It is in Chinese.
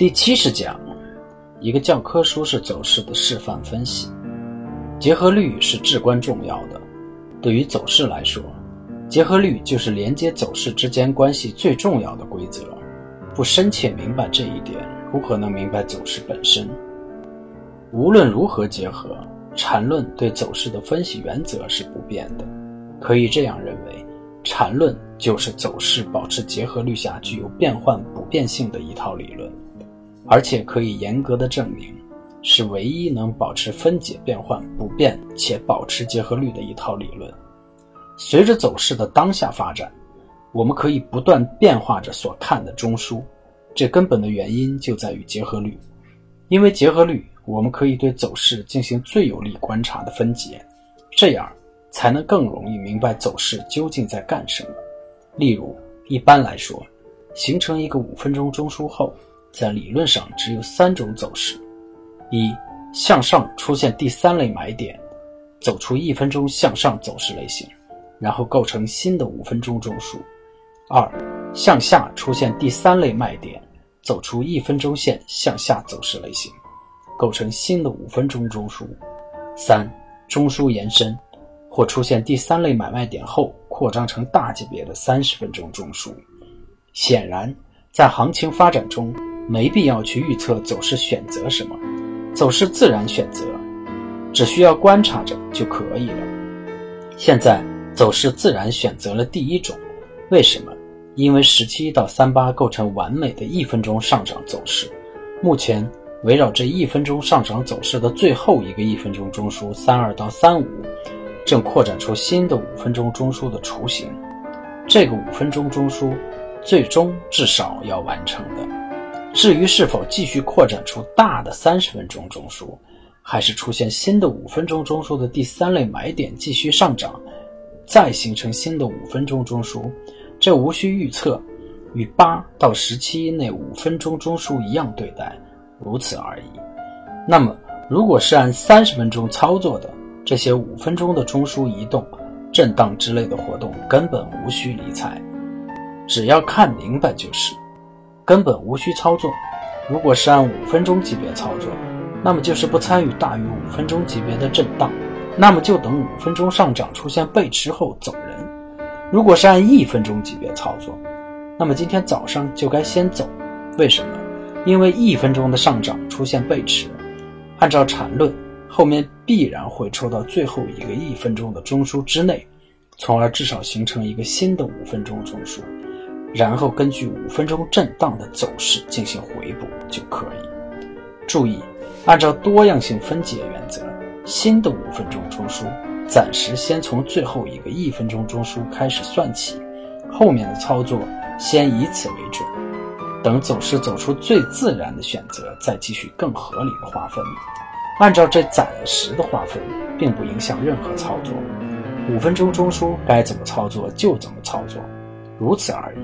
第七十讲，一个教科书式走势的示范分析。结合律是至关重要的。对于走势来说，结合律就是连接走势之间关系最重要的规则。不深切明白这一点，如何能明白走势本身？无论如何结合，缠论对走势的分析原则是不变的。可以这样认为，缠论就是走势保持结合律下具有变换不变性的一套理论。而且可以严格的证明，是唯一能保持分解变换不变且保持结合律的一套理论。随着走势的当下发展，我们可以不断变化着所看的中枢，这根本的原因就在于结合律。因为结合律，我们可以对走势进行最有力观察的分解，这样才能更容易明白走势究竟在干什么。例如，一般来说，形成一个五分钟中枢后。在理论上只有三种走势：一、向上出现第三类买点，走出一分钟向上走势类型，然后构成新的五分钟中枢；二、向下出现第三类卖点，走出一分钟线向下走势类型，构成新的五分钟中枢；三、中枢延伸，或出现第三类买卖点后扩张成大级别的三十分钟中枢。显然，在行情发展中，没必要去预测走势选择什么，走势自然选择，只需要观察着就可以了。现在走势自然选择了第一种，为什么？因为十七到三八构成完美的一分钟上涨走势，目前围绕这一分钟上涨走势的最后一个一分钟中枢三二到三五，正扩展出新的五分钟中枢的雏形。这个五分钟中枢，最终至少要完成的。至于是否继续扩展出大的三十分钟中枢，还是出现新的五分钟中枢的第三类买点继续上涨，再形成新的五分钟中枢，这无需预测，与八到十七内五分钟中枢一样对待，如此而已。那么，如果是按三十分钟操作的，这些五分钟的中枢移动、震荡之类的活动根本无需理睬，只要看明白就是。根本无需操作。如果是按五分钟级别操作，那么就是不参与大于五分钟级别的震荡，那么就等五分钟上涨出现背驰后走人。如果是按一分钟级别操作，那么今天早上就该先走。为什么？因为一分钟的上涨出现背驰，按照缠论，后面必然会抽到最后一个一分钟的中枢之内，从而至少形成一个新的五分钟中枢。然后根据五分钟震荡的走势进行回补就可以。注意，按照多样性分解原则，新的五分钟中枢暂时先从最后一个一分钟中枢开始算起，后面的操作先以此为准。等走势走出最自然的选择，再继续更合理的划分。按照这暂时的划分，并不影响任何操作。五分钟中枢该怎么操作就怎么操作，如此而已。